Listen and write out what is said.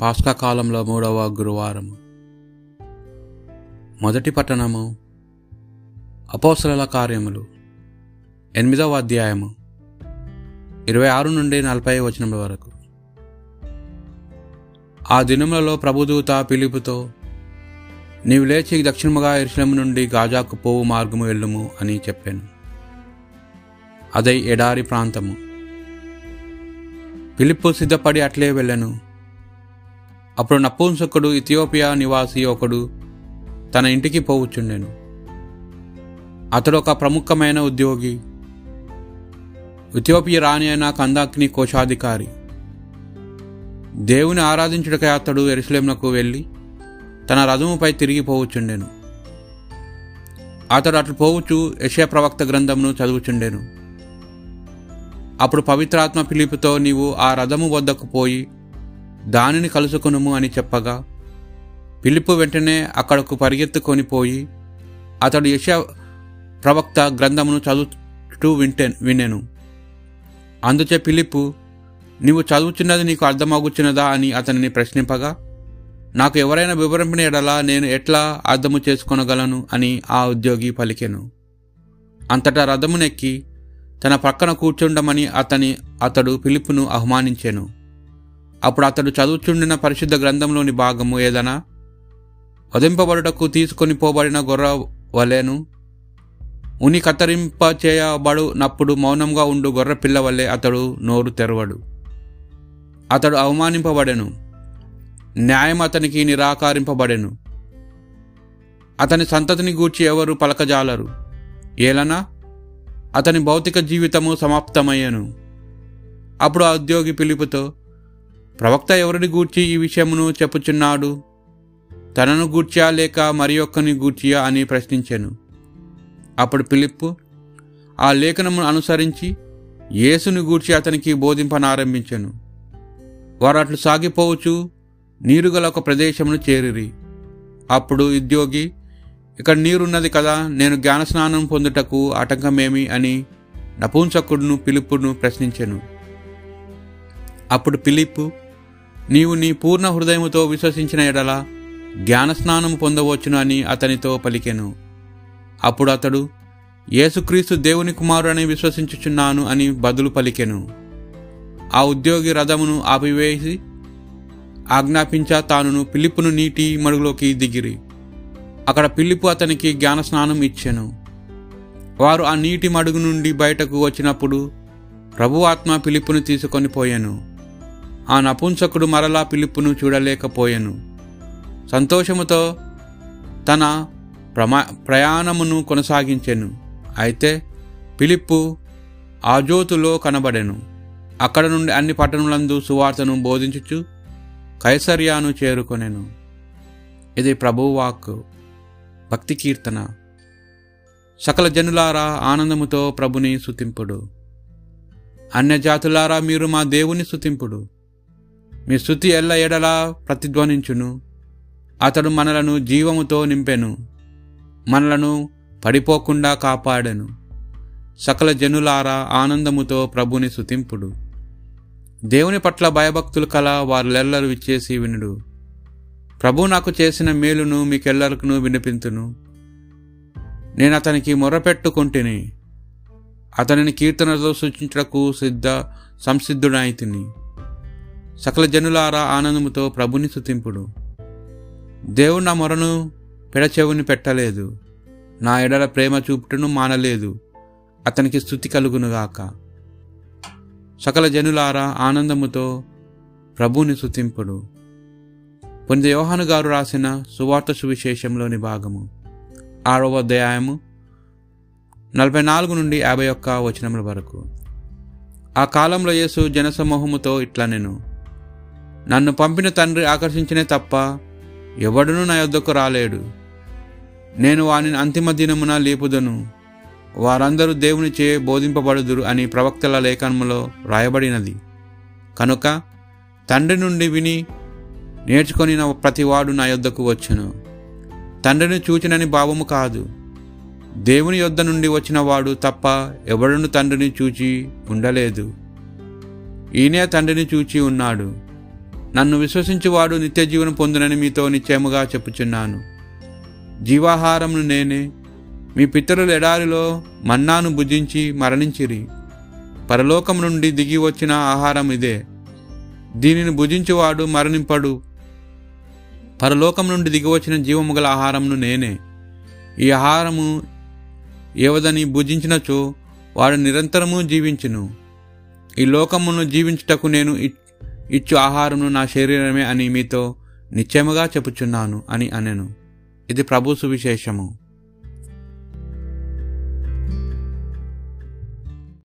పాస్కా కాలంలో మూడవ గురువారం మొదటి పట్టణము అపోసల కార్యములు. ఎనిమిదవ అధ్యాయము ఇరవై ఆరు నుండి నలభై వచనముల వరకు. ఆ దినములలో ప్రభుదూత పిలుపుతో నీవు లేచి దక్షిణముగా ఇరుషలము నుండి గాజాకు పోవు మార్గము వెళ్ళుము అని చెప్పాను. అదే ఎడారి ప్రాంతము. పిలుపు సిద్ధపడి అట్లే వెళ్ళను. అప్పుడు నపూంసకుడు ఇథియోపియా నివాసి ఒకడు తన ఇంటికి పోవచ్చుండెను. అతడు ఒక ప్రముఖమైన ఉద్యోగి. ఇథియోపియా రాణి అయిన కందాక్ని కోశాధికారి. దేవుని ఆరాధించుటకై అతడు ఎరుసలేంనకు వెళ్ళి తన రథముపై తిరిగి పోవచ్చుండెను. అతడు అట్లు పోవచ్చు యశయ ప్రవక్త గ్రంథమును చదువుచుండెను. అప్పుడు పవిత్రాత్మ పిలుపుతో నీవు ఆ రథము వద్దకు పోయి దానిని కలుసుకొనుము అని చెప్పగా పిలుపు వెంటనే అక్కడకు పరిగెత్తుకొని పోయి అతడు యశ ప్రవక్త గ్రంథమును చదువుతూ వింటే వినెను. అందుచే పిలుపు నీవు చదువుచున్నది నీకు అర్థమవుచున్నదా అని అతనిని ప్రశ్నింపగా నాకు ఎవరైనా వివరింపిన ఎడలా నేను ఎట్లా అర్థము చేసుకొనగలను? అని ఆ ఉద్యోగి పలికెను. అంతటా రథమునెక్కి తన పక్కన కూర్చుండమని అతని అతడు పిలుపును ఆహ్వానించాను. అప్పుడు అతడు చదువుచుండిన పరిశుద్ధ గ్రంథంలోని భాగము ఏదనా? వధింపబడుటకు తీసుకొని పోబడిన గొర్ర వలెను? ఉని కత్తిరింప చేయబడునప్పుడు మౌనంగా ఉండు గొర్రె పిల్ల వలె అతడు నోరు తెరవడు. అతడు అవమానింపబడెను. న్యాయం అతనికి నిరాకరింపబడెను. అతని సంతతిని గూర్చి ఎవరు పలకజాలరు? ఏలనా? అతని భౌతిక జీవితము సమాప్తమయ్యను. అప్పుడు ఆ ఉద్యోగి పిలుపుతో ప్రవక్త ఎవరిని గూర్చి ఈ విషయమును చెప్పుచున్నాడు? తనను గూర్చా లేక మరి ఒక్కని గూర్చియా అని ప్రశ్నించాను. అప్పుడు పిలిప్పు ఆ లేఖనమును అనుసరించి యేసుని గూర్చి అతనికి బోధింపనారంభించాను. వారు అట్లు సాగిపోవచ్చు నీరుగల ఒక ప్రదేశమును చేరిరి. అప్పుడు ఉద్యోగి ఇక్కడ నీరున్నది కదా నేను జ్ఞానస్నానం పొందుటకు ఆటంకమేమి అని నపూంసకుడును పిలుపును ప్రశ్నించాను. అప్పుడు పిలిప్పు నీవు నీ పూర్ణ హృదయముతో విశ్వసించిన ఎడల జ్ఞానస్నానము పొందవచ్చును అని అతనితో పలికెను. అప్పుడు అతడు యేసుక్రీస్తు దేవుని కుమారుడని విశ్వసించుచున్నాను అని బదులు పలికెను. ఆ ఉద్యోగి రథమును ఆపివేసి ఆజ్ఞాపించా తానును పిలుపును నీటి మడుగులోకి దిగిరి. అక్కడ పిలుపు అతనికి జ్ఞానస్నానం ఇచ్చెను. వారు ఆ నీటి మడుగు నుండి బయటకు వచ్చినప్పుడు ప్రభు ఆత్మ పిలుపును తీసుకొని పోయాను. ఆ నపుంసకుడు మరలా పిలుపును చూడలేకపోయాను. సంతోషముతో తన ప్రమా ప్రయాణమును కొనసాగించెను. అయితే పిలిప్పు ఆజోతులో కనబడెను. అక్కడ నుండి అన్ని పట్టణములందు సువార్తను బోధించుచు కైసర్యాను చేరుకొనెను. ఇది ప్రభువాక్ భక్తి కీర్తన. సకల జనులారా ఆనందముతో ప్రభుని సుతింపుడు అన్యజాతులారా మీరు మా దేవుని సుతింపుడు మీ స్థుతి ఎల్ల ఎడలా ప్రతిధ్వనించును. అతడు మనలను జీవముతో నింపెను. మనలను పడిపోకుండా కాపాడెను. సకల జనులారా ఆనందముతో ప్రభుని సుతింపుడు దేవుని పట్ల భయభక్తులు కల వారులెల్లరూ విచ్చేసి వినుడు. ప్రభు నాకు చేసిన మేలును మీకెల్లరికను వినిపింతును. నేను అతనికి మొరపెట్టుకుంటుని. అతనిని కీర్తనతో సూచించటకు సిద్ధ సంసిద్ధుడైతిని. సకల జనులారా ఆనందముతో ప్రభుని సుతింపుడు దేవుడు నా మొరను పెడచెవుని పెట్టలేదు. నా ఎడల ప్రేమ చూపుటను మానలేదు. అతనికి స్థుతి కలుగునుగాక సకల జనులారా ఆనందముతో ప్రభుని సుతింపుడు పొంది యోహాను గారు రాసిన సువార్త సువిశేషంలోని భాగము. ఆరవ అధ్యాయము నలభై నాలుగు నుండి యాభై ఒక్క వచనముల వరకు. ఆ కాలంలో యేసు జనసమూహముతో ఇట్లా నేను నన్ను పంపిన తండ్రి ఆకర్షించినే తప్ప ఎవడునూ నా యొద్దకు రాలేడు. నేను వాని అంతిమ దినమున లేపుదను. వారందరూ దేవుని చే బోధింపబడుదురు అని ప్రవక్తల లేఖనములో రాయబడినది. కనుక తండ్రి నుండి విని నేర్చుకొని ప్రతివాడు నా యొద్దకు వచ్చును. తండ్రిని చూచినని భావము కాదు. దేవుని యొద్ద నుండి వచ్చిన వాడు తప్ప ఎవడును తండ్రిని చూచి ఉండలేదు. ఈయనే తండ్రిని చూచి ఉన్నాడు. నన్ను విశ్వసించువాడు నిత్య జీవనం పొందునని మీతో నిశ్చయముగా చెప్పుచున్నాను. జీవాహారమును నేనే మీ పితరుల ఎడారిలో మన్నాను భుజించి మరణించిరి. పరలోకం నుండి దిగి వచ్చిన ఆహారం ఇదే. దీనిని భుజించువాడు మరణింపడు. పరలోకం నుండి దిగి వచ్చిన జీవము గల ఆహారమును నేనే. ఈ ఆహారము ఏవదని భుజించినచో వాడు నిరంతరము జీవించును. ఈ లోకమును జీవించుటకు నేను ఇచ్చు ఆహారమును నా శరీరమే అని మీతో నిశ్చయముగా చెప్పుచున్నాను అని అనెను. ఇది ప్రభు సువిశేషము.